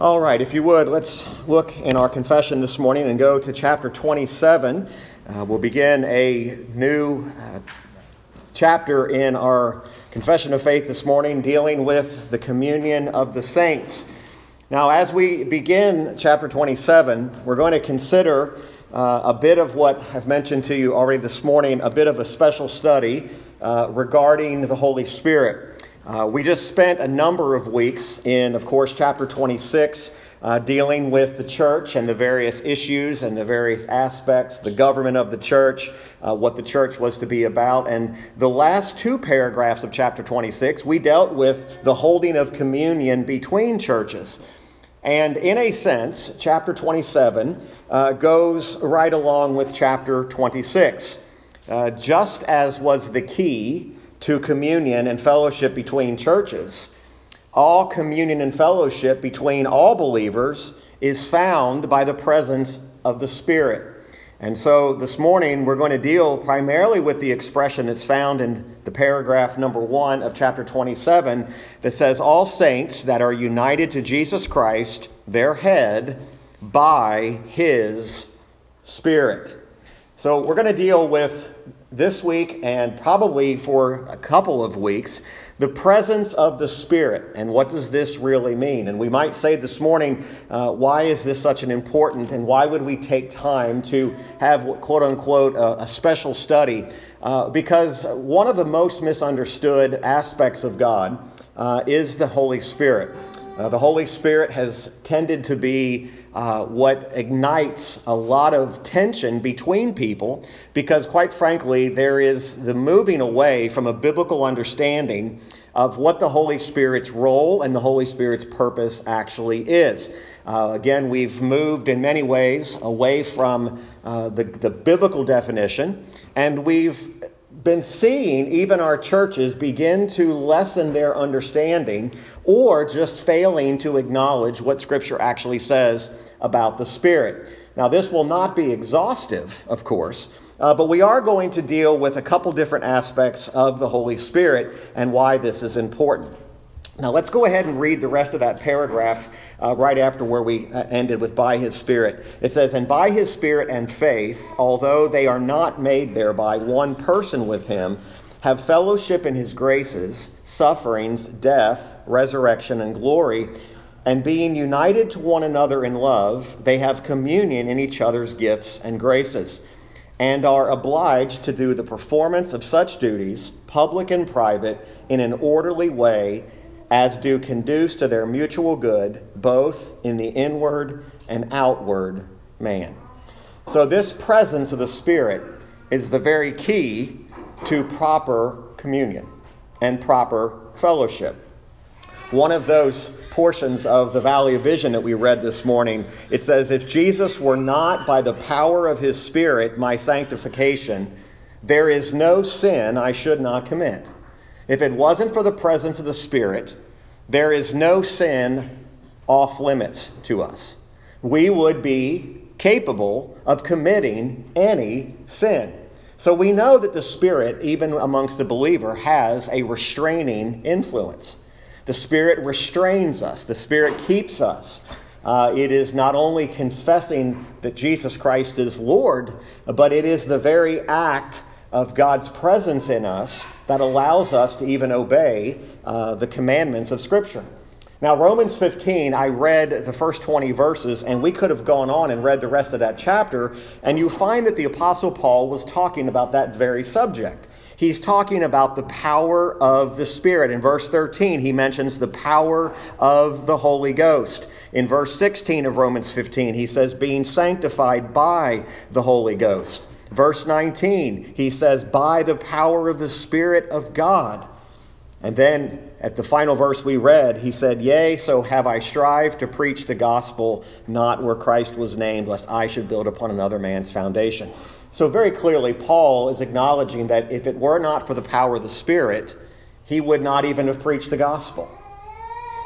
All right, if you would, let's look in our confession this morning and go to chapter 27. Uh, we'll begin a new uh, chapter in our confession of faith this morning dealing with the communion of the saints. Now, as we begin chapter 27, we're going to consider uh, a bit of what I've mentioned to you already this morning, a bit of a special study uh, regarding the Holy Spirit. Uh, we just spent a number of weeks in, of course, chapter 26, uh, dealing with the church and the various issues and the various aspects, the government of the church, uh, what the church was to be about. And the last two paragraphs of chapter 26, we dealt with the holding of communion between churches. And in a sense, chapter 27 uh, goes right along with chapter 26. Uh, just as was the key to communion and fellowship between churches. All communion and fellowship between all believers is found by the presence of the Spirit. And so this morning we're going to deal primarily with the expression that's found in the paragraph number one of chapter 27 that says, All saints that are united to Jesus Christ, their head, by his Spirit. So we're going to deal with this week and probably for a couple of weeks the presence of the Spirit. And what does this really mean? And we might say this morning, uh, why is this such an important and why would we take time to have, quote unquote, a, a special study? Uh, because one of the most misunderstood aspects of God uh, is the Holy Spirit. Uh, the Holy Spirit has tended to be uh, what ignites a lot of tension between people because, quite frankly, there is the moving away from a biblical understanding of what the Holy Spirit's role and the Holy Spirit's purpose actually is. Uh, again, we've moved in many ways away from uh, the, the biblical definition, and we've been seeing even our churches begin to lessen their understanding or just failing to acknowledge what Scripture actually says about the Spirit. Now, this will not be exhaustive, of course, uh, but we are going to deal with a couple different aspects of the Holy Spirit and why this is important. Now, let's go ahead and read the rest of that paragraph uh, right after where we uh, ended with by his Spirit. It says, And by his Spirit and faith, although they are not made thereby one person with him, have fellowship in his graces, sufferings, death, resurrection, and glory. And being united to one another in love, they have communion in each other's gifts and graces, and are obliged to do the performance of such duties, public and private, in an orderly way, as do conduce to their mutual good, both in the inward and outward man. So, this presence of the Spirit is the very key to proper communion and proper fellowship. One of those portions of the Valley of Vision that we read this morning, it says, If Jesus were not by the power of his Spirit my sanctification, there is no sin I should not commit. If it wasn't for the presence of the Spirit, there is no sin off limits to us. We would be capable of committing any sin. So we know that the Spirit, even amongst the believer, has a restraining influence. The Spirit restrains us, the Spirit keeps us. Uh, it is not only confessing that Jesus Christ is Lord, but it is the very act of God's presence in us that allows us to even obey uh, the commandments of Scripture. Now, Romans 15, I read the first 20 verses, and we could have gone on and read the rest of that chapter, and you find that the Apostle Paul was talking about that very subject. He's talking about the power of the Spirit. In verse 13, he mentions the power of the Holy Ghost. In verse 16 of Romans 15, he says, being sanctified by the Holy Ghost. Verse 19, he says, by the power of the Spirit of God. And then at the final verse we read, he said, Yea, so have I strived to preach the gospel not where Christ was named, lest I should build upon another man's foundation. So, very clearly, Paul is acknowledging that if it were not for the power of the Spirit, he would not even have preached the gospel.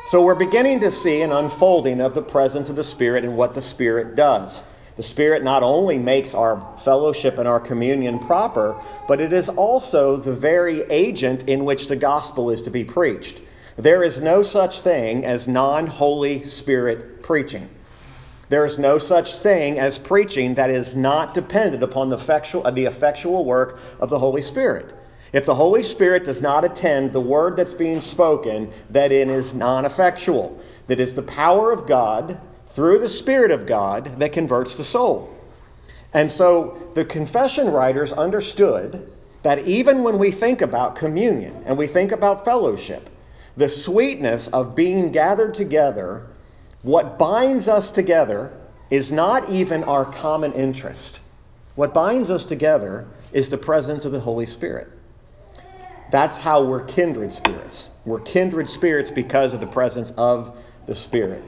So, we're beginning to see an unfolding of the presence of the Spirit and what the Spirit does. The Spirit not only makes our fellowship and our communion proper, but it is also the very agent in which the gospel is to be preached. There is no such thing as non Holy Spirit preaching. There is no such thing as preaching that is not dependent upon the effectual, the effectual work of the Holy Spirit. If the Holy Spirit does not attend the word that's being spoken, that it is non effectual. That is the power of God through the Spirit of God that converts the soul. And so the confession writers understood that even when we think about communion and we think about fellowship, the sweetness of being gathered together, what binds us together is not even our common interest. What binds us together is the presence of the Holy Spirit. That's how we're kindred spirits. We're kindred spirits because of the presence of the Spirit.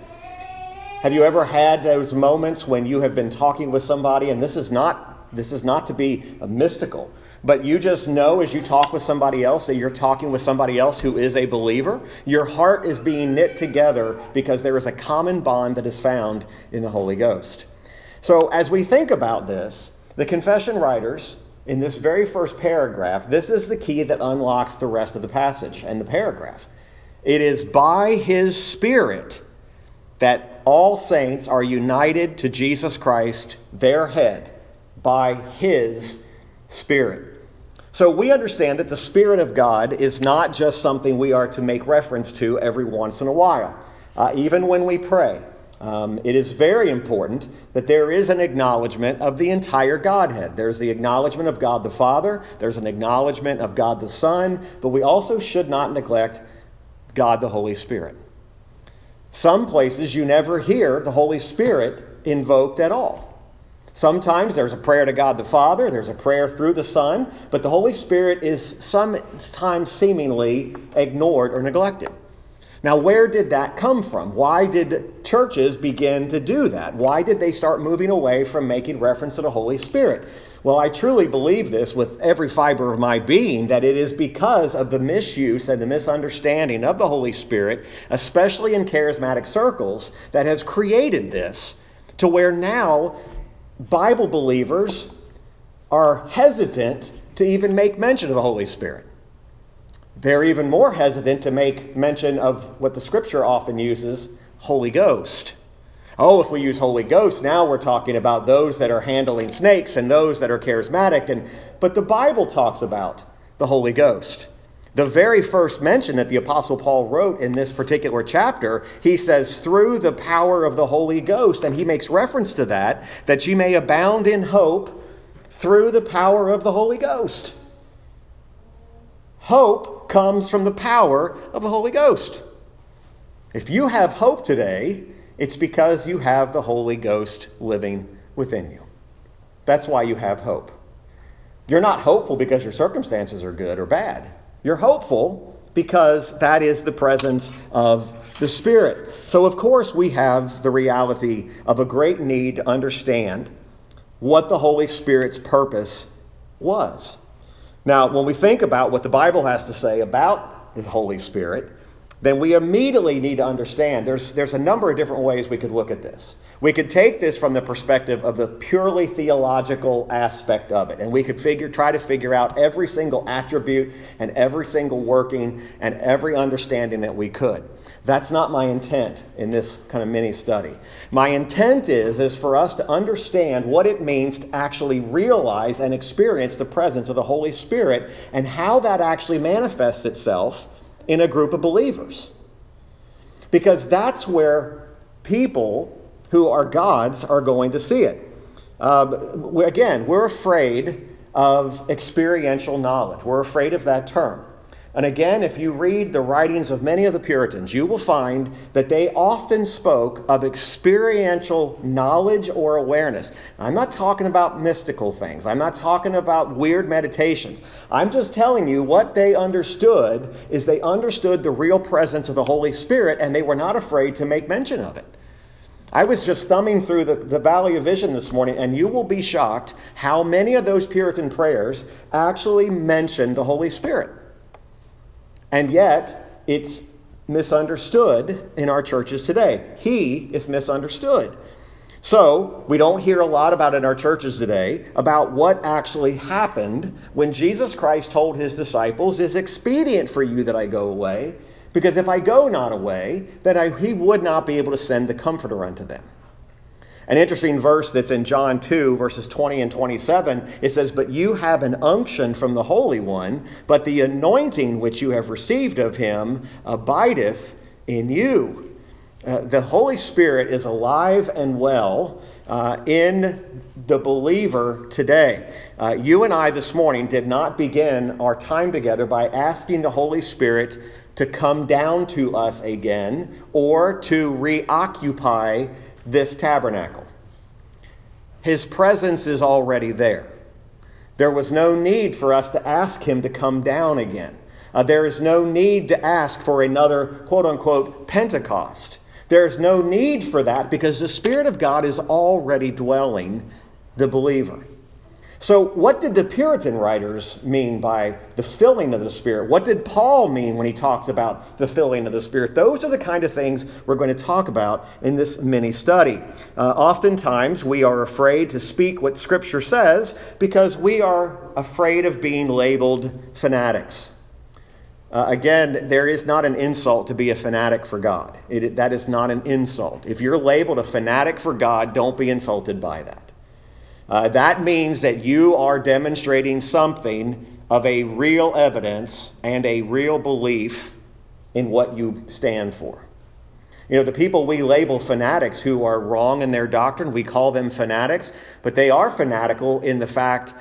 Have you ever had those moments when you have been talking with somebody, and this is not this is not to be mystical, but you just know as you talk with somebody else that you're talking with somebody else who is a believer. Your heart is being knit together because there is a common bond that is found in the Holy Ghost. So as we think about this, the confession writers in this very first paragraph, this is the key that unlocks the rest of the passage and the paragraph. It is by his Spirit that all saints are united to Jesus Christ, their head, by his Spirit. So we understand that the Spirit of God is not just something we are to make reference to every once in a while, uh, even when we pray. Um, it is very important that there is an acknowledgement of the entire Godhead. There's the acknowledgement of God the Father, there's an acknowledgement of God the Son, but we also should not neglect God the Holy Spirit. Some places you never hear the Holy Spirit invoked at all. Sometimes there's a prayer to God the Father, there's a prayer through the Son, but the Holy Spirit is sometimes seemingly ignored or neglected. Now, where did that come from? Why did churches begin to do that? Why did they start moving away from making reference to the Holy Spirit? Well, I truly believe this with every fiber of my being that it is because of the misuse and the misunderstanding of the Holy Spirit, especially in charismatic circles, that has created this to where now Bible believers are hesitant to even make mention of the Holy Spirit. They're even more hesitant to make mention of what the scripture often uses Holy Ghost. Oh, if we use Holy Ghost, now we're talking about those that are handling snakes and those that are charismatic. And, but the Bible talks about the Holy Ghost. The very first mention that the Apostle Paul wrote in this particular chapter, he says, through the power of the Holy Ghost. And he makes reference to that, that you may abound in hope through the power of the Holy Ghost. Hope comes from the power of the Holy Ghost. If you have hope today, it's because you have the Holy Ghost living within you. That's why you have hope. You're not hopeful because your circumstances are good or bad. You're hopeful because that is the presence of the Spirit. So, of course, we have the reality of a great need to understand what the Holy Spirit's purpose was. Now, when we think about what the Bible has to say about the Holy Spirit, then we immediately need to understand there's, there's a number of different ways we could look at this. We could take this from the perspective of the purely theological aspect of it, and we could figure, try to figure out every single attribute and every single working and every understanding that we could. That's not my intent in this kind of mini study. My intent is, is for us to understand what it means to actually realize and experience the presence of the Holy Spirit and how that actually manifests itself in a group of believers. Because that's where people who are gods are going to see it. Uh, again, we're afraid of experiential knowledge. We're afraid of that term. And again, if you read the writings of many of the Puritans, you will find that they often spoke of experiential knowledge or awareness. I'm not talking about mystical things, I'm not talking about weird meditations. I'm just telling you what they understood is they understood the real presence of the Holy Spirit and they were not afraid to make mention of it. I was just thumbing through the, the Valley of Vision this morning, and you will be shocked how many of those Puritan prayers actually mention the Holy Spirit. And yet, it's misunderstood in our churches today. He is misunderstood. So, we don't hear a lot about in our churches today about what actually happened when Jesus Christ told his disciples, It's expedient for you that I go away, Because if I go not away, then I, he would not be able to send the Comforter unto them. An interesting verse that's in John 2, verses 20 and 27, it says, But you have an unction from the Holy One, but the anointing which you have received of him abideth in you. Uh, the Holy Spirit is alive and well uh, in the believer today. Uh, you and I this morning did not begin our time together by asking the Holy Spirit to come down to us again or to reoccupy this tabernacle. His presence is already there. There was no need for us to ask him to come down again. Uh, there is no need to ask for another quote unquote Pentecost. There is no need for that because the Spirit of God is already dwelling the believer. So, what did the Puritan writers mean by the filling of the Spirit? What did Paul mean when he talks about the filling of the Spirit? Those are the kind of things we're going to talk about in this mini study. Uh, oftentimes, we are afraid to speak what Scripture says because we are afraid of being labeled fanatics. Uh, again, there is not an insult to be a fanatic for God. It, that is not an insult. If you're labeled a fanatic for God, don't be insulted by that. Uh, that means that you are demonstrating something of a real evidence and a real belief in what you stand for. You know, the people we label fanatics who are wrong in their doctrine, we call them fanatics, but they are fanatical in the fact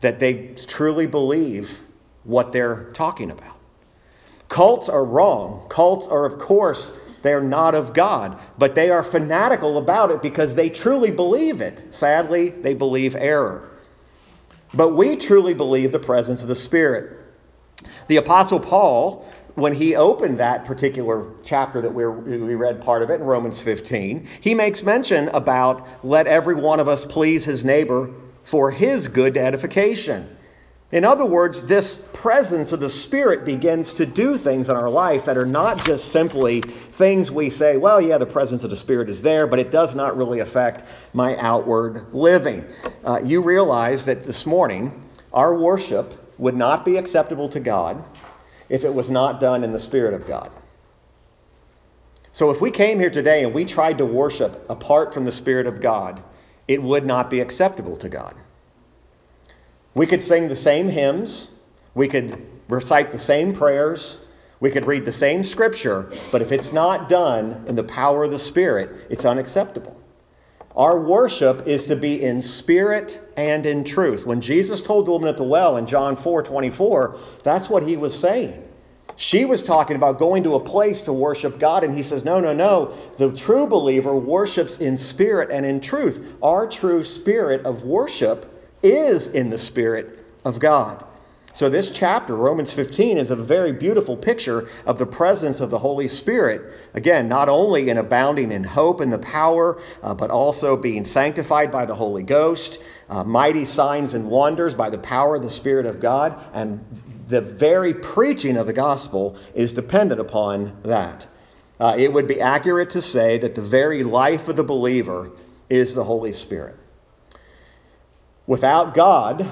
that they truly believe what they're talking about. Cults are wrong. Cults are, of course, they're not of God, but they are fanatical about it because they truly believe it. Sadly, they believe error. But we truly believe the presence of the Spirit. The Apostle Paul, when he opened that particular chapter that we read part of it in Romans 15, he makes mention about let every one of us please his neighbor for his good edification. In other words, this presence of the Spirit begins to do things in our life that are not just simply things we say, well, yeah, the presence of the Spirit is there, but it does not really affect my outward living. Uh, you realize that this morning, our worship would not be acceptable to God if it was not done in the Spirit of God. So if we came here today and we tried to worship apart from the Spirit of God, it would not be acceptable to God. We could sing the same hymns, we could recite the same prayers, we could read the same scripture, but if it's not done in the power of the Spirit, it's unacceptable. Our worship is to be in spirit and in truth. When Jesus told the woman at the well in John 4 24, that's what he was saying. She was talking about going to a place to worship God, and he says, No, no, no. The true believer worships in spirit and in truth. Our true spirit of worship is in the Spirit of God. So, this chapter, Romans 15, is a very beautiful picture of the presence of the Holy Spirit. Again, not only in abounding in hope and the power, uh, but also being sanctified by the Holy Ghost, uh, mighty signs and wonders by the power of the Spirit of God, and the very preaching of the gospel is dependent upon that. Uh, it would be accurate to say that the very life of the believer is the Holy Spirit. Without God,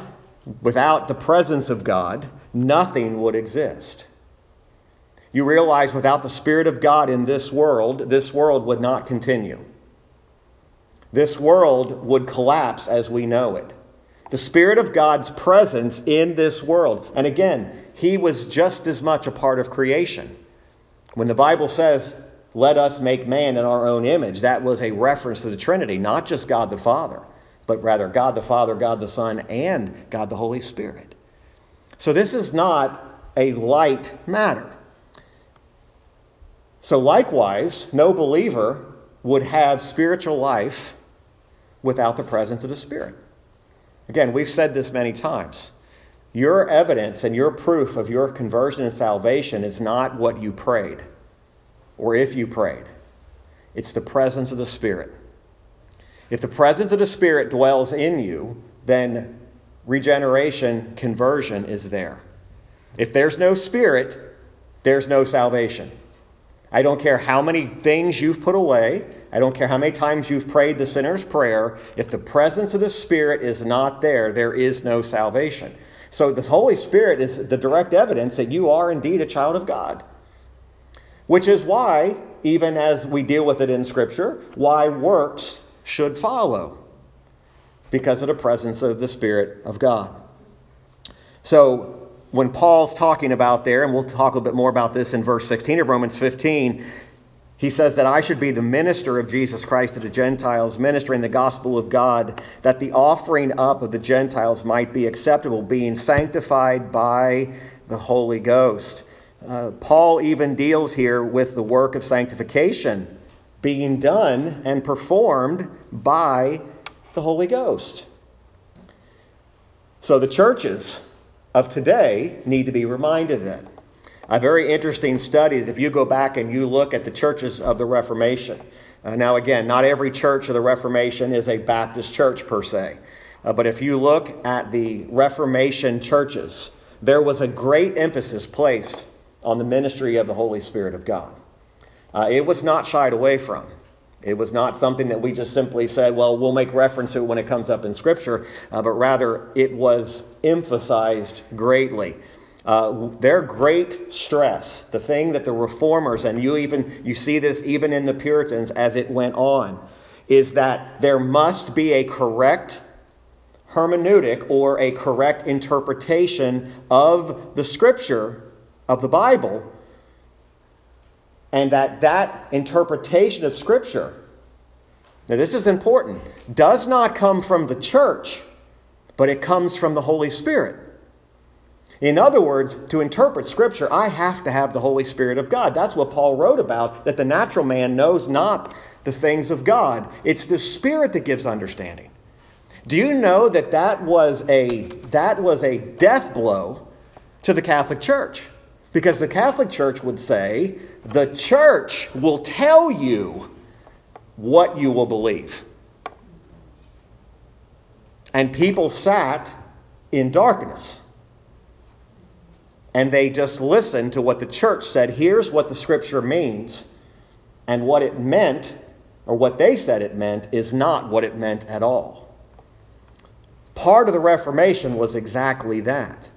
without the presence of God, nothing would exist. You realize without the Spirit of God in this world, this world would not continue. This world would collapse as we know it. The Spirit of God's presence in this world. And again, He was just as much a part of creation. When the Bible says, let us make man in our own image, that was a reference to the Trinity, not just God the Father but rather God the Father, God the Son, and God the Holy Spirit. So this is not a light matter. So, likewise, no believer would have spiritual life without the presence of the Spirit. Again, we've said this many times. Your evidence and your proof of your conversion and salvation is not what you prayed or if you prayed, it's the presence of the Spirit. If the presence of the Spirit dwells in you, then regeneration, conversion is there. If there's no Spirit, there's no salvation. I don't care how many things you've put away. I don't care how many times you've prayed the sinner's prayer. If the presence of the Spirit is not there, there is no salvation. So, the Holy Spirit is the direct evidence that you are indeed a child of God. Which is why, even as we deal with it in Scripture, why works should follow because of the presence of the Spirit of God. So, when Paul's talking about there, and we'll talk a little bit more about this in verse 16 of Romans 15, he says that I should be the minister of Jesus Christ to the Gentiles, ministering the gospel of God, that the offering up of the Gentiles might be acceptable, being sanctified by the Holy Ghost. Uh, Paul even deals here with the work of sanctification being done and performed by the Holy Ghost. So the churches of today need to be reminded of that. A very interesting study is if you go back and you look at the churches of the Reformation. Uh, now, again, not every church of the Reformation is a Baptist church per se. Uh, but if you look at the Reformation churches, there was a great emphasis placed on the ministry of the Holy Spirit of God. Uh, it was not shied away from. It was not something that we just simply said, well, we'll make reference to it when it comes up in Scripture, uh, but rather it was emphasized greatly. Uh, their great stress, the thing that the reformers, and you even you see this even in the Puritans as it went on, is that there must be a correct hermeneutic or a correct interpretation of the scripture of the Bible, and that that interpretation of scripture, now this is important, does not come from the church, but it comes from the Holy Spirit. In other words, to interpret Scripture, I have to have the Holy Spirit of God. That's what Paul wrote about, that the natural man knows not the things of God. It's the Spirit that gives understanding. Do you know that that was a, that was a death blow to the Catholic Church? Because the Catholic Church would say, the church will tell you what you will believe. And people sat in darkness and they just listened to what the church said. Here's what the scripture means. And what it meant, or what they said it meant, is not what it meant at all. Part of the Reformation was exactly that.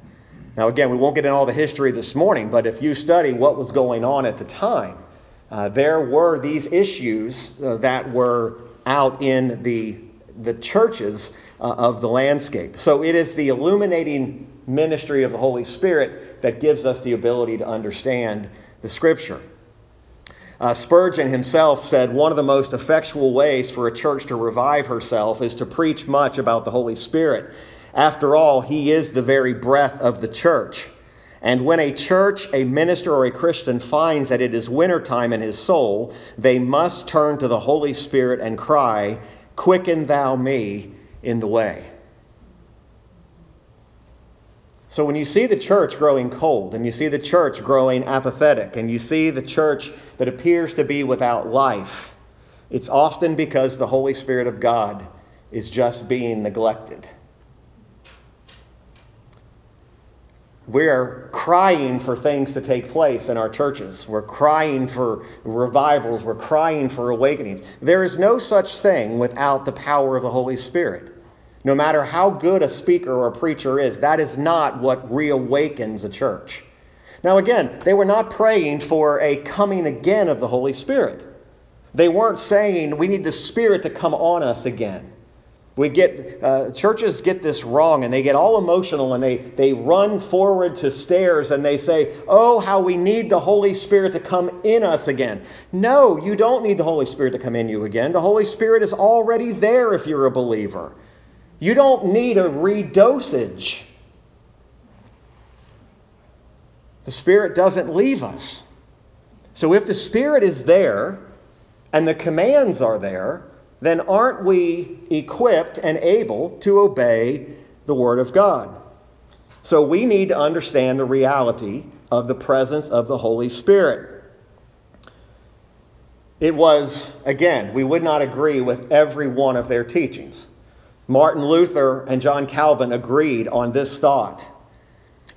Now, again, we won't get into all the history this morning, but if you study what was going on at the time, uh, there were these issues uh, that were out in the, the churches uh, of the landscape. So it is the illuminating ministry of the Holy Spirit that gives us the ability to understand the Scripture. Uh, Spurgeon himself said one of the most effectual ways for a church to revive herself is to preach much about the Holy Spirit. After all, he is the very breath of the church. And when a church, a minister, or a Christian finds that it is wintertime in his soul, they must turn to the Holy Spirit and cry, Quicken thou me in the way. So when you see the church growing cold, and you see the church growing apathetic, and you see the church that appears to be without life, it's often because the Holy Spirit of God is just being neglected. We are crying for things to take place in our churches. We're crying for revivals. We're crying for awakenings. There is no such thing without the power of the Holy Spirit. No matter how good a speaker or a preacher is, that is not what reawakens a church. Now, again, they were not praying for a coming again of the Holy Spirit. They weren't saying we need the Spirit to come on us again. We get uh, churches get this wrong and they get all emotional and they, they run forward to stairs and they say, Oh, how we need the Holy Spirit to come in us again. No, you don't need the Holy Spirit to come in you again. The Holy Spirit is already there if you're a believer. You don't need a redosage. The Spirit doesn't leave us. So if the Spirit is there and the commands are there, then aren't we equipped and able to obey the Word of God? So we need to understand the reality of the presence of the Holy Spirit. It was, again, we would not agree with every one of their teachings. Martin Luther and John Calvin agreed on this thought.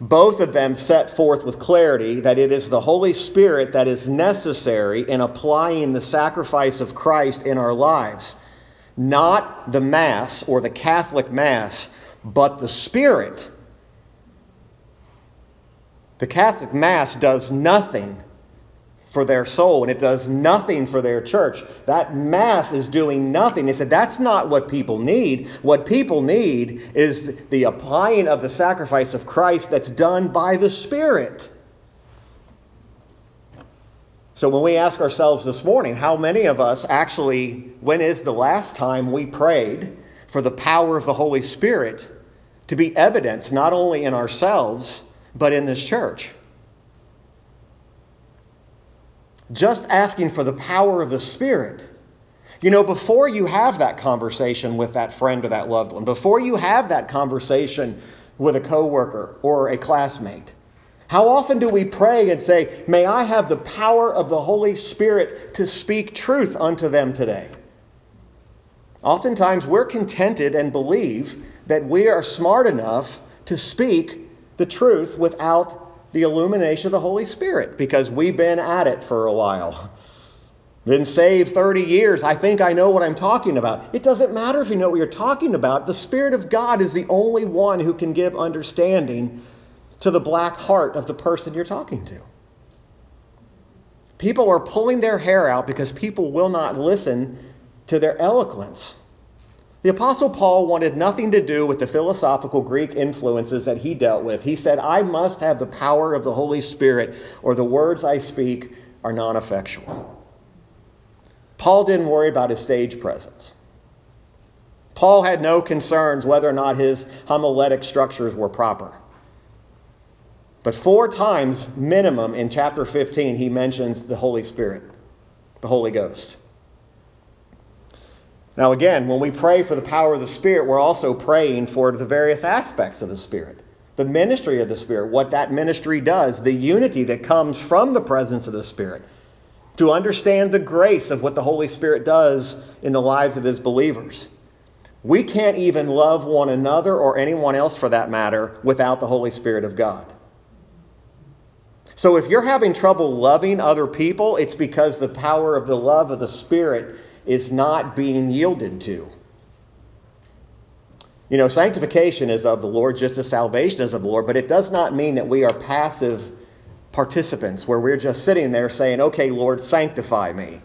Both of them set forth with clarity that it is the Holy Spirit that is necessary in applying the sacrifice of Christ in our lives. Not the Mass or the Catholic Mass, but the Spirit. The Catholic Mass does nothing for their soul and it does nothing for their church. That Mass is doing nothing. They said that's not what people need. What people need is the applying of the sacrifice of Christ that's done by the Spirit. So when we ask ourselves this morning, how many of us actually, when is the last time we prayed for the power of the Holy Spirit to be evidence not only in ourselves, but in this church? Just asking for the power of the Spirit. You know, before you have that conversation with that friend or that loved one, before you have that conversation with a coworker or a classmate, how often do we pray and say, May I have the power of the Holy Spirit to speak truth unto them today? Oftentimes we're contented and believe that we are smart enough to speak the truth without the illumination of the Holy Spirit because we've been at it for a while. Been saved 30 years. I think I know what I'm talking about. It doesn't matter if you know what you're talking about. The Spirit of God is the only one who can give understanding to the black heart of the person you're talking to. People are pulling their hair out because people will not listen to their eloquence. The Apostle Paul wanted nothing to do with the philosophical Greek influences that he dealt with. He said, I must have the power of the Holy Spirit, or the words I speak are non effectual. Paul didn't worry about his stage presence. Paul had no concerns whether or not his homiletic structures were proper. But four times minimum in chapter 15, he mentions the Holy Spirit, the Holy Ghost. Now, again, when we pray for the power of the Spirit, we're also praying for the various aspects of the Spirit, the ministry of the Spirit, what that ministry does, the unity that comes from the presence of the Spirit, to understand the grace of what the Holy Spirit does in the lives of His believers. We can't even love one another or anyone else for that matter without the Holy Spirit of God. So if you're having trouble loving other people, it's because the power of the love of the Spirit is not being yielded to. You know, sanctification is of the Lord just as salvation is of the Lord, but it does not mean that we are passive participants where we're just sitting there saying, okay, Lord, sanctify me.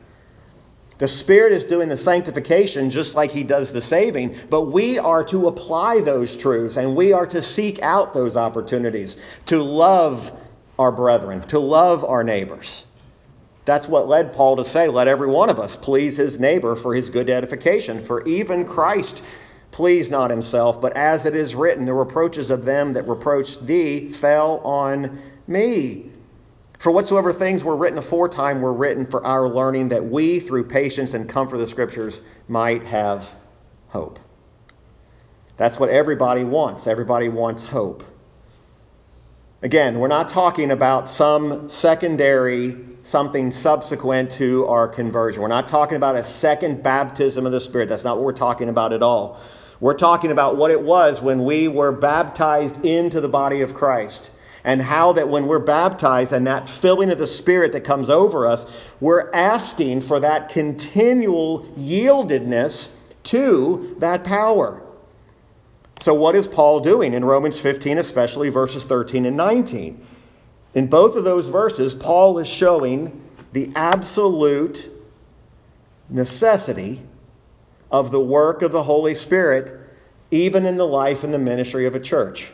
The Spirit is doing the sanctification just like He does the saving, but we are to apply those truths and we are to seek out those opportunities to love our brethren, to love our neighbors. That's what led Paul to say, Let every one of us please his neighbor for his good edification. For even Christ pleased not himself, but as it is written, the reproaches of them that reproached thee fell on me. For whatsoever things were written aforetime were written for our learning, that we, through patience and comfort of the Scriptures, might have hope. That's what everybody wants. Everybody wants hope. Again, we're not talking about some secondary something subsequent to our conversion. We're not talking about a second baptism of the Spirit. That's not what we're talking about at all. We're talking about what it was when we were baptized into the body of Christ. And how that when we're baptized and that filling of the Spirit that comes over us, we're asking for that continual yieldedness to that power. So, what is Paul doing in Romans 15, especially verses 13 and 19? In both of those verses, Paul is showing the absolute necessity of the work of the Holy Spirit, even in the life and the ministry of a church.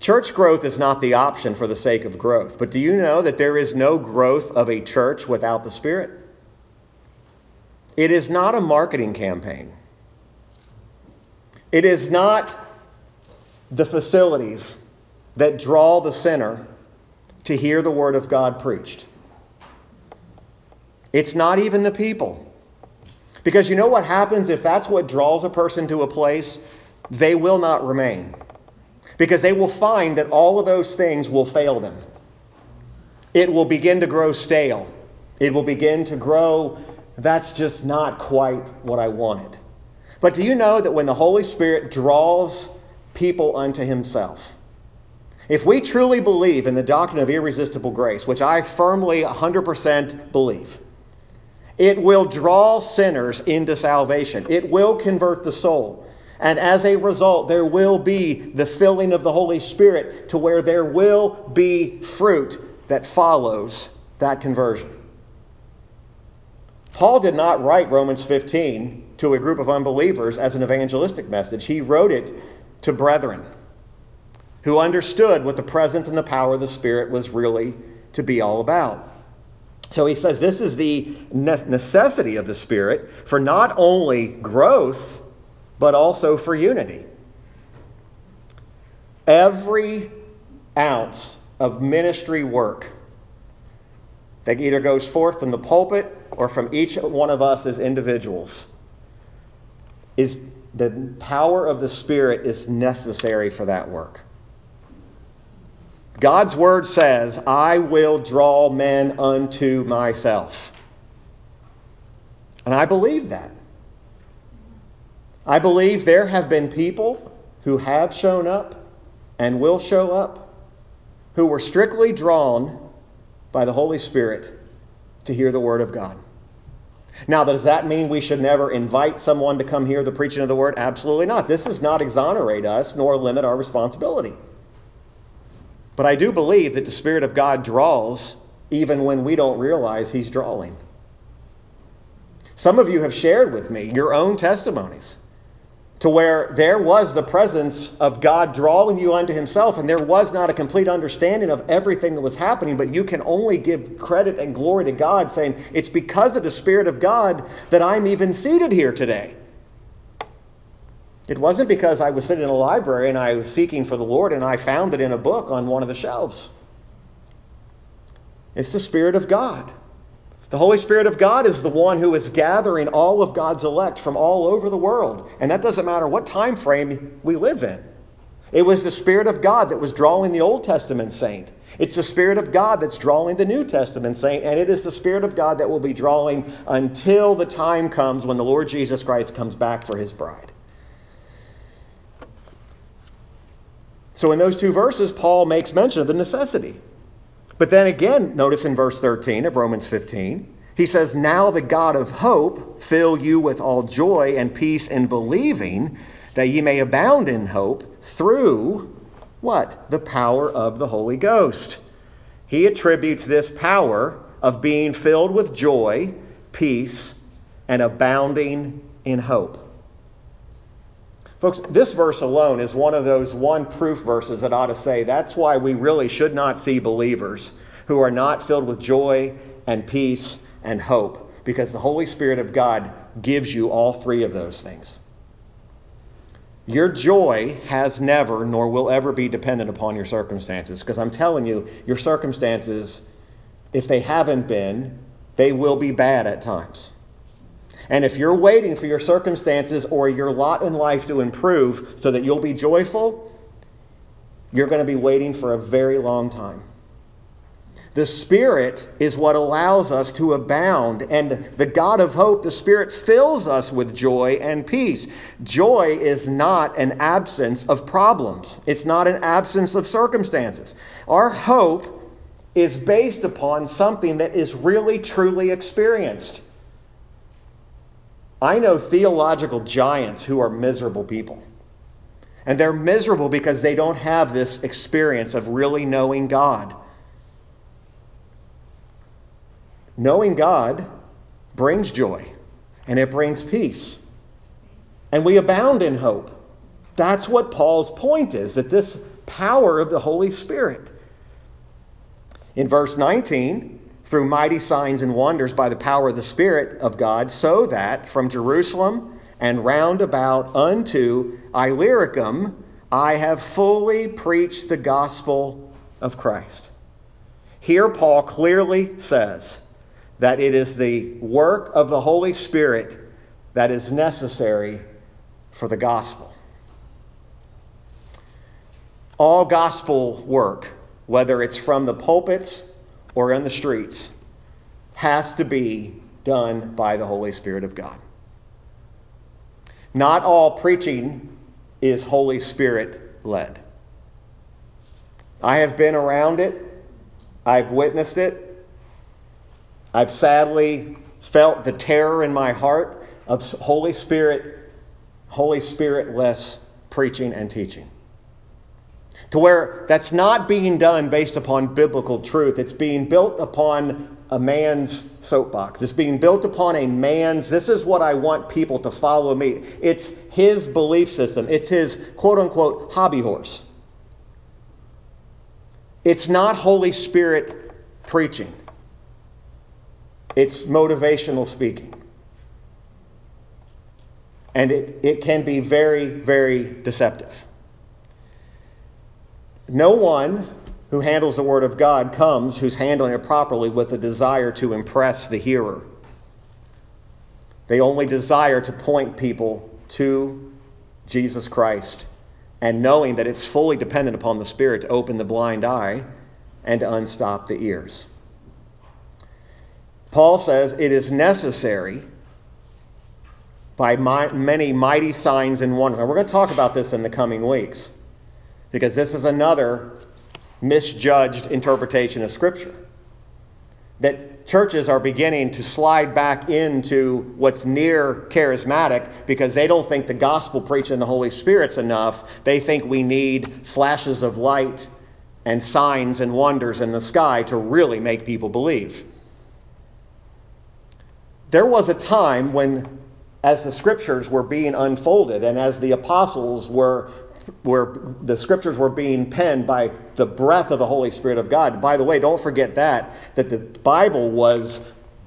Church growth is not the option for the sake of growth, but do you know that there is no growth of a church without the Spirit? It is not a marketing campaign. It is not the facilities that draw the sinner to hear the word of God preached. It's not even the people. Because you know what happens if that's what draws a person to a place? They will not remain. Because they will find that all of those things will fail them. It will begin to grow stale. It will begin to grow, that's just not quite what I wanted. But do you know that when the Holy Spirit draws people unto Himself, if we truly believe in the doctrine of irresistible grace, which I firmly 100% believe, it will draw sinners into salvation. It will convert the soul. And as a result, there will be the filling of the Holy Spirit to where there will be fruit that follows that conversion. Paul did not write Romans 15 to a group of unbelievers as an evangelistic message. He wrote it to brethren who understood what the presence and the power of the Spirit was really to be all about. So he says this is the necessity of the Spirit for not only growth, but also for unity. Every ounce of ministry work that either goes forth from the pulpit or from each one of us as individuals is the power of the Spirit is necessary for that work. God's word says, I will draw men unto myself. And I believe that. I believe there have been people who have shown up and will show up who were strictly drawn by the Holy Spirit to hear the Word of God. Now, does that mean we should never invite someone to come hear the preaching of the Word? Absolutely not. This does not exonerate us nor limit our responsibility. But I do believe that the Spirit of God draws even when we don't realize He's drawing. Some of you have shared with me your own testimonies to where there was the presence of God drawing you unto Himself, and there was not a complete understanding of everything that was happening, but you can only give credit and glory to God, saying, It's because of the Spirit of God that I'm even seated here today. It wasn't because I was sitting in a library and I was seeking for the Lord and I found it in a book on one of the shelves. It's the Spirit of God. The Holy Spirit of God is the one who is gathering all of God's elect from all over the world. And that doesn't matter what time frame we live in. It was the Spirit of God that was drawing the Old Testament saint. It's the Spirit of God that's drawing the New Testament saint, and it is the Spirit of God that will be drawing until the time comes when the Lord Jesus Christ comes back for his bride. So, in those two verses, Paul makes mention of the necessity. But then again, notice in verse 13 of Romans 15, he says, Now the God of hope fill you with all joy and peace in believing, that ye may abound in hope through what? The power of the Holy Ghost. He attributes this power of being filled with joy, peace, and abounding in hope. Folks, this verse alone is one of those one proof verses that ought to say that's why we really should not see believers who are not filled with joy and peace and hope, because the Holy Spirit of God gives you all three of those things. Your joy has never nor will ever be dependent upon your circumstances, because I'm telling you, your circumstances, if they haven't been, they will be bad at times. And if you're waiting for your circumstances or your lot in life to improve so that you'll be joyful, you're going to be waiting for a very long time. The Spirit is what allows us to abound, and the God of hope, the Spirit fills us with joy and peace. Joy is not an absence of problems, it's not an absence of circumstances. Our hope is based upon something that is really, truly experienced. I know theological giants who are miserable people. And they're miserable because they don't have this experience of really knowing God. Knowing God brings joy and it brings peace. And we abound in hope. That's what Paul's point is that this power of the Holy Spirit. In verse 19, through mighty signs and wonders by the power of the Spirit of God, so that from Jerusalem and round about unto Illyricum I have fully preached the gospel of Christ. Here, Paul clearly says that it is the work of the Holy Spirit that is necessary for the gospel. All gospel work, whether it's from the pulpits or in the streets has to be done by the Holy Spirit of God. Not all preaching is Holy Spirit led. I have been around it, I've witnessed it, I've sadly felt the terror in my heart of Holy Spirit, Holy Spirit less preaching and teaching. To where that's not being done based upon biblical truth. It's being built upon a man's soapbox. It's being built upon a man's, this is what I want people to follow me. It's his belief system, it's his quote unquote hobby horse. It's not Holy Spirit preaching, it's motivational speaking. And it, it can be very, very deceptive. No one who handles the Word of God comes who's handling it properly with a desire to impress the hearer. They only desire to point people to Jesus Christ and knowing that it's fully dependent upon the Spirit to open the blind eye and to unstop the ears. Paul says it is necessary by my, many mighty signs and wonders. And we're going to talk about this in the coming weeks because this is another misjudged interpretation of Scripture. That churches are beginning to slide back into what's near charismatic because they don't think the gospel preaching the Holy Spirit's enough. They think we need flashes of light and signs and wonders in the sky to really make people believe. There was a time when, as the scriptures were being unfolded and as the apostles were where the scriptures were being penned by the breath of the Holy Spirit of God. By the way, don't forget that, that the Bible was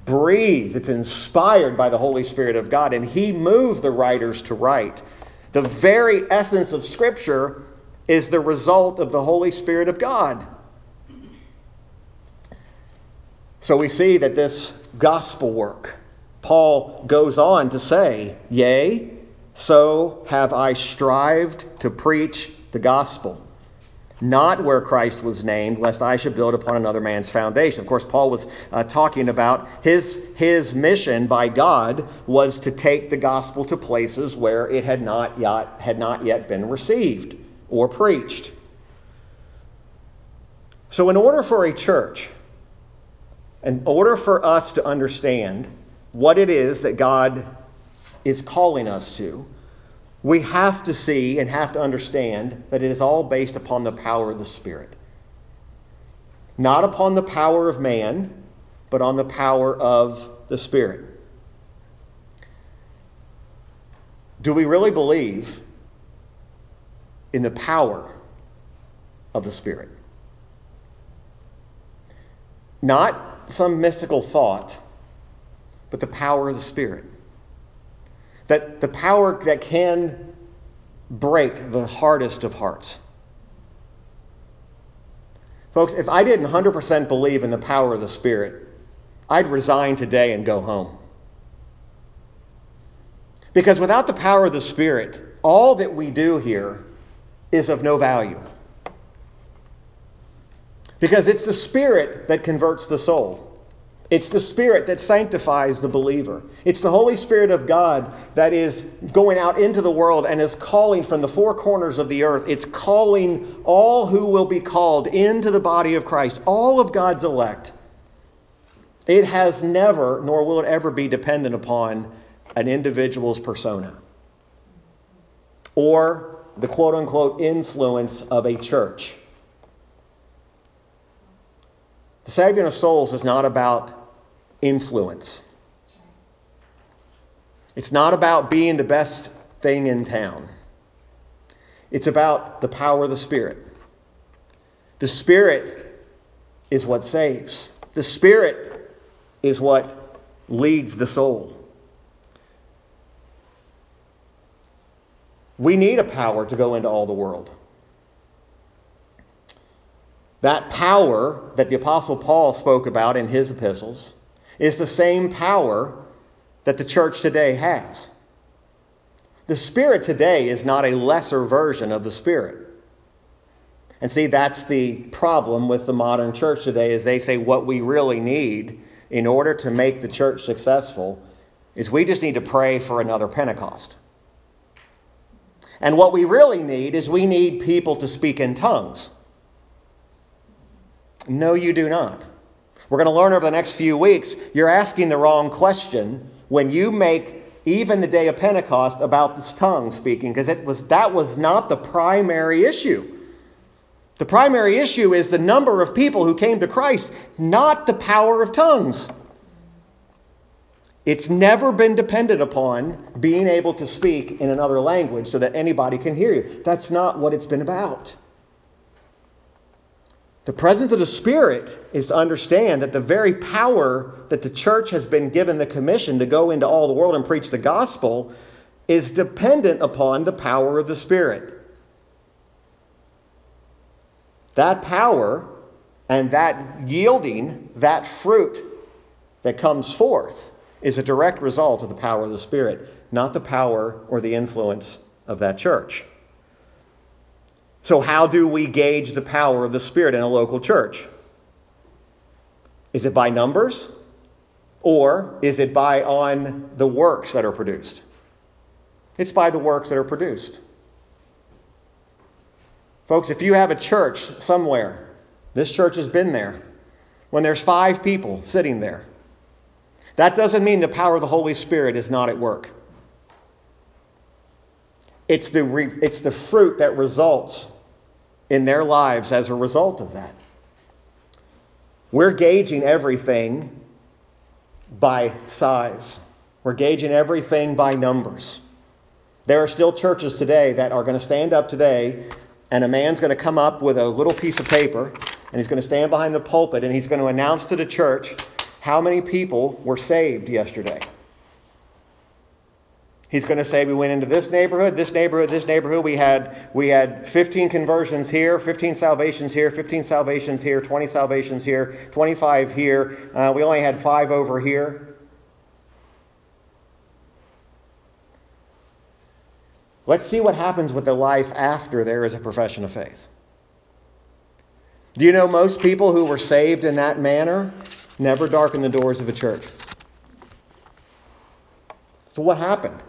breathed, it's inspired by the Holy Spirit of God, and He moved the writers to write. The very essence of Scripture is the result of the Holy Spirit of God. So we see that this gospel work, Paul goes on to say, Yea, so have I strived to preach the gospel, not where Christ was named, lest I should build upon another man's foundation. Of course, Paul was uh, talking about his, his mission by God was to take the gospel to places where it had not yet, had not yet been received or preached. So, in order for a church, in order for us to understand what it is that God is calling us to, we have to see and have to understand that it is all based upon the power of the Spirit. Not upon the power of man, but on the power of the Spirit. Do we really believe in the power of the Spirit? Not some mystical thought, but the power of the Spirit that the power that can break the hardest of hearts. Folks, if I didn't 100% believe in the power of the Spirit, I'd resign today and go home. Because without the power of the Spirit, all that we do here is of no value. Because it's the Spirit that converts the soul. It's the Spirit that sanctifies the believer. It's the Holy Spirit of God that is going out into the world and is calling from the four corners of the earth. It's calling all who will be called into the body of Christ, all of God's elect. It has never, nor will it ever be dependent upon an individual's persona or the quote unquote influence of a church. The saving of souls is not about influence. It's not about being the best thing in town. It's about the power of the Spirit. The Spirit is what saves, the Spirit is what leads the soul. We need a power to go into all the world. That power that the Apostle Paul spoke about in his epistles is the same power that the church today has. The Spirit today is not a lesser version of the Spirit. And see, that's the problem with the modern church today is they say what we really need in order to make the church successful is we just need to pray for another Pentecost. And what we really need is we need people to speak in tongues. No, you do not. We're going to learn over the next few weeks, you're asking the wrong question when you make even the day of Pentecost about this tongue speaking, because it was, that was not the primary issue. The primary issue is the number of people who came to Christ, not the power of tongues. It's never been dependent upon being able to speak in another language so that anybody can hear you. That's not what it's been about. The presence of the Spirit is to understand that the very power that the church has been given the commission to go into all the world and preach the gospel is dependent upon the power of the Spirit. That power and that yielding, that fruit that comes forth, is a direct result of the power of the Spirit, not the power or the influence of that church. So, how do we gauge the power of the Spirit in a local church? Is it by numbers? Or is it by on the works that are produced? It's by the works that are produced. Folks, if you have a church somewhere, this church has been there, when there's five people sitting there, that doesn't mean the power of the Holy Spirit is not at work. It's the, re- it's the fruit that results in their lives as a result of that. We're gauging everything by size, we're gauging everything by numbers. There are still churches today that are going to stand up today, and a man's going to come up with a little piece of paper, and he's going to stand behind the pulpit, and he's going to announce to the church how many people were saved yesterday. He's going to say we went into this neighborhood, this neighborhood, this neighborhood. We had we had 15 conversions here, 15 salvations here, 15 salvations here, 20 salvations here, 25 here. Uh, we only had five over here. Let's see what happens with the life after there is a profession of faith. Do you know most people who were saved in that manner never darkened the doors of a church? So, what happened?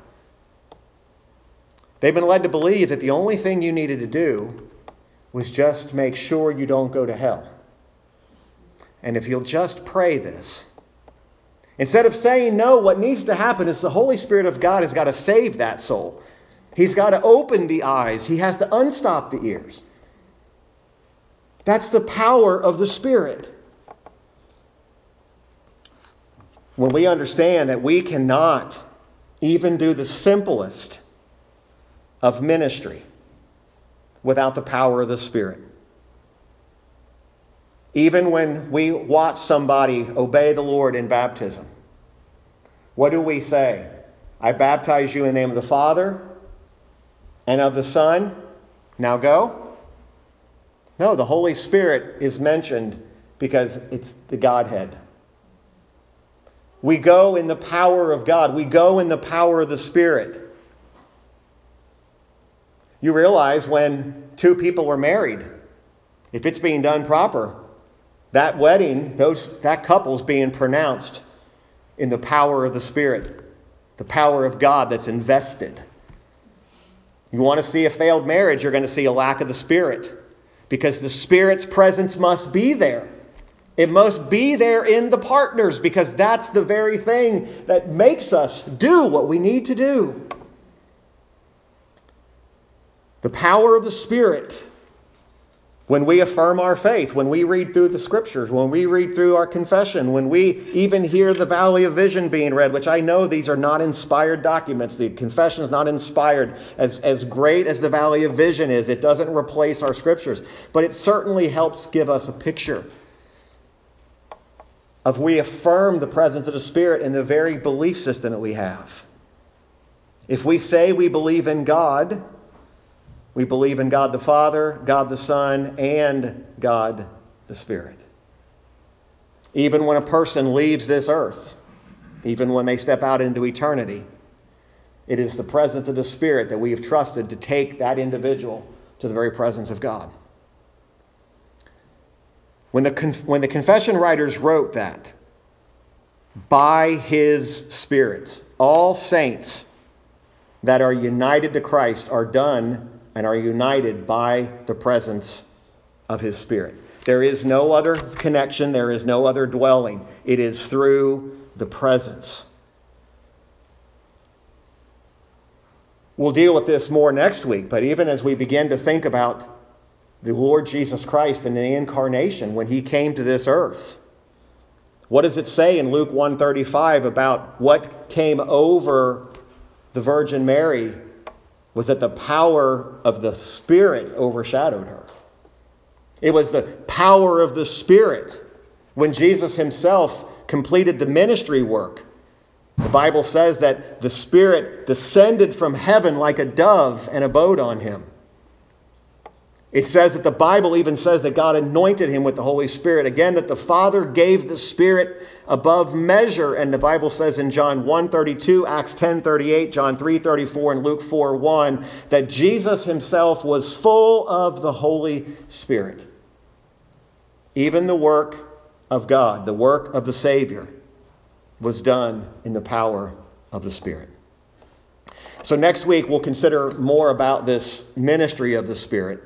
They've been led to believe that the only thing you needed to do was just make sure you don't go to hell. And if you'll just pray this, instead of saying no, what needs to happen is the Holy Spirit of God has got to save that soul. He's got to open the eyes, He has to unstop the ears. That's the power of the Spirit. When we understand that we cannot even do the simplest of ministry without the power of the Spirit. Even when we watch somebody obey the Lord in baptism, what do we say? I baptize you in the name of the Father and of the Son. Now go? No, the Holy Spirit is mentioned because it's the Godhead. We go in the power of God, we go in the power of the Spirit. You realize when two people were married, if it's being done proper, that wedding, those, that couple's being pronounced in the power of the Spirit, the power of God that's invested. You want to see a failed marriage, you're going to see a lack of the Spirit because the Spirit's presence must be there. It must be there in the partners because that's the very thing that makes us do what we need to do. The power of the Spirit. When we affirm our faith, when we read through the scriptures, when we read through our confession, when we even hear the Valley of Vision being read, which I know these are not inspired documents. The confession is not inspired. As, as great as the Valley of Vision is, it doesn't replace our scriptures, but it certainly helps give us a picture of we affirm the presence of the Spirit in the very belief system that we have. If we say we believe in God, we believe in God the Father, God the Son, and God the Spirit. Even when a person leaves this earth, even when they step out into eternity, it is the presence of the Spirit that we have trusted to take that individual to the very presence of God. When the, when the confession writers wrote that, by his spirits, all saints that are united to Christ are done and are united by the presence of His Spirit. There is no other connection, there is no other dwelling. It is through the presence. We'll deal with this more next week, but even as we begin to think about the Lord Jesus Christ and the incarnation when he came to this earth. What does it say in Luke 135 about what came over the Virgin Mary was that the power of the Spirit overshadowed her. It was the power of the Spirit when Jesus himself completed the ministry work. The Bible says that the Spirit descended from heaven like a dove and abode on him. It says that the Bible even says that God anointed him with the Holy Spirit. Again, that the Father gave the Spirit above measure. And the Bible says in John 1:32, Acts 10:38, John 3:34, and Luke 4:1 that Jesus himself was full of the Holy Spirit. Even the work of God, the work of the Savior, was done in the power of the Spirit. So next week we'll consider more about this ministry of the Spirit.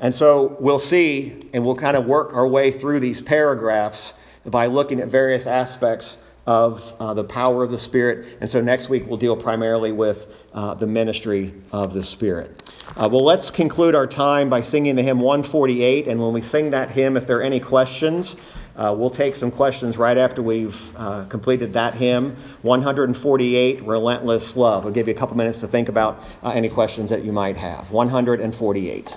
And so we'll see, and we'll kind of work our way through these paragraphs by looking at various aspects of uh, the power of the Spirit. And so next week we'll deal primarily with uh, the ministry of the Spirit. Uh, well, let's conclude our time by singing the hymn 148. And when we sing that hymn, if there are any questions, uh, we'll take some questions right after we've uh, completed that hymn. 148, Relentless Love. We'll give you a couple minutes to think about uh, any questions that you might have. 148.